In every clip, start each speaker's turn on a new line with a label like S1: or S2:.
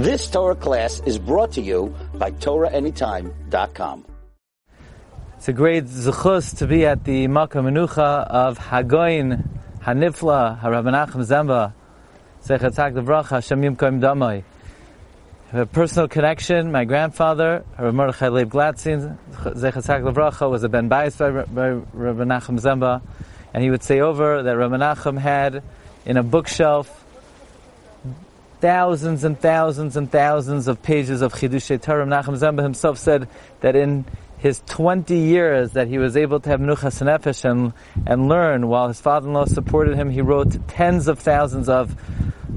S1: This Torah class is brought to you by TorahAnytime.com.
S2: It's a great zechus to be at the Makkah Menucha of Hagoin Hanifla Harabanachim Zemba Zechatzak Levracha Hashem Yimkoim Damai. A personal connection. My grandfather, Rav Mordechai Leib Glatzin, Zechatzak Levracha, was a ben Bais by, Rabbi Nachum Zemba, and he would say over that Rabbi Nachum had in a bookshelf thousands and thousands and thousands of pages of Chidushei Torah. Nachum Zemba himself said that in his 20 years that he was able to have Menuchas Nefesh and, and learn while his father-in-law supported him, he wrote tens of thousands of,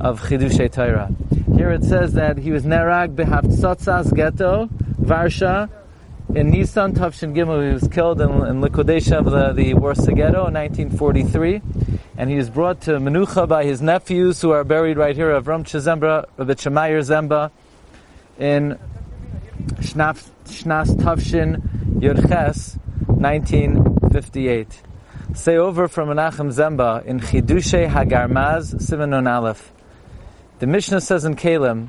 S2: of Chidushei Torah. Here it says that he was Nerag Behaftzas Ghetto, Varsha, in Nissan Tavshin Gimel, he was killed in, in liquidation of the, the Warsaw Ghetto in 1943, and he is brought to Menucha by his nephews who are buried right here, of Avram Chazembra, Rabbi Shemayer Zemba, in Shnas Tavshin Yurches, 1958. Say over from Menachem Zemba in Chidushe Hagarmaz, Sivanon Aleph. The Mishnah says in Keilim,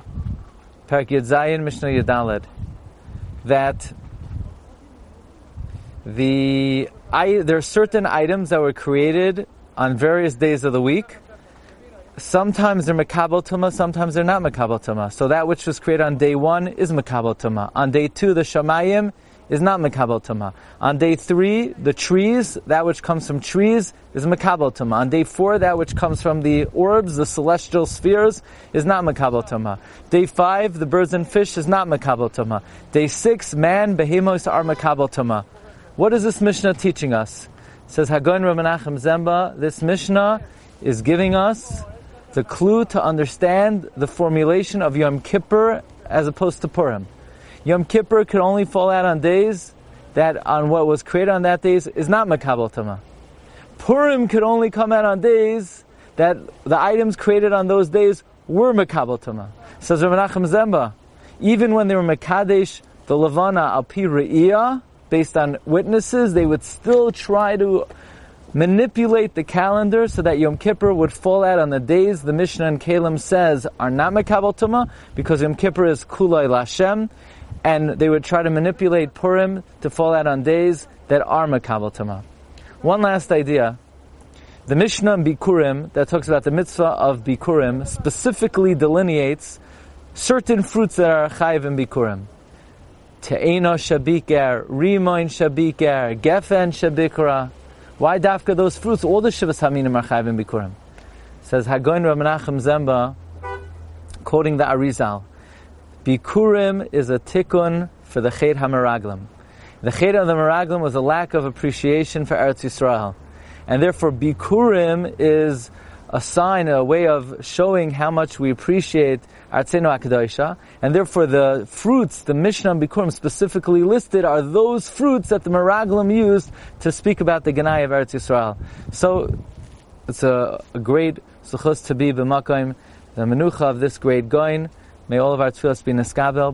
S2: Parak Yud Zayin, Mishnah Yudalid, that the I, there are certain items that were created on various days of the week. Sometimes they're makabel tuma, sometimes they're not makabel tuma. So that which was created on day one is makabel tuma. On day two, the shamayim is not makabel tuma. On day three, the trees, that which comes from trees, is makabel tuma. On day four, that which comes from the orbs, the celestial spheres, is not makabel tuma. Day five, the birds and fish is not makabel tuma. Day six, man, behemoths are makabel tuma. What is this Mishnah teaching us? Says Hagon Ramanachem Zemba, this Mishnah is giving us the clue to understand the formulation of Yom Kippur as opposed to Purim. Yom Kippur could only fall out on days that on what was created on that days is not Makabal Tama. Purim could only come out on days that the items created on those days were Makabal Tama. Says Ramanachem Zemba, even when they were Makadesh, the Levana al Pi based on witnesses, they would still try to manipulate the calendar so that Yom Kippur would fall out on the days the Mishnah and Keilim says are not Makabal Tuma, because Yom Kippur is Kulai Lashem, and they would try to manipulate Purim to fall out on days that are Makabal Tuma. One last idea. The Mishnah in Bikurim that talks about the mitzvah of Bikurim specifically delineates certain fruits that are chayiv in Bikurim. Te'ena shabiker, rimoin shabiker, gefen shabikra. Why dafka those fruits? All the shivas haminim are chayvim bikurim. Says Hagoin Ramanachem Zemba, quoting the Arizal. Bikurim is a tikkun for the chet hamaraglim. The chet of the maraglim was a lack of appreciation for Eretz Yisrael, and therefore bikurim is a sign, a way of showing how much we appreciate Artzenu HaKadoisha, and therefore the fruits, the Mishnah Bikurim specifically listed, are those fruits that the Meraglim used to speak about the Ganai of Eretz Yisrael. So, it's a, a great zechus to be b'makoim, the menucha of this great goin. May all of our tefillas be neskabel,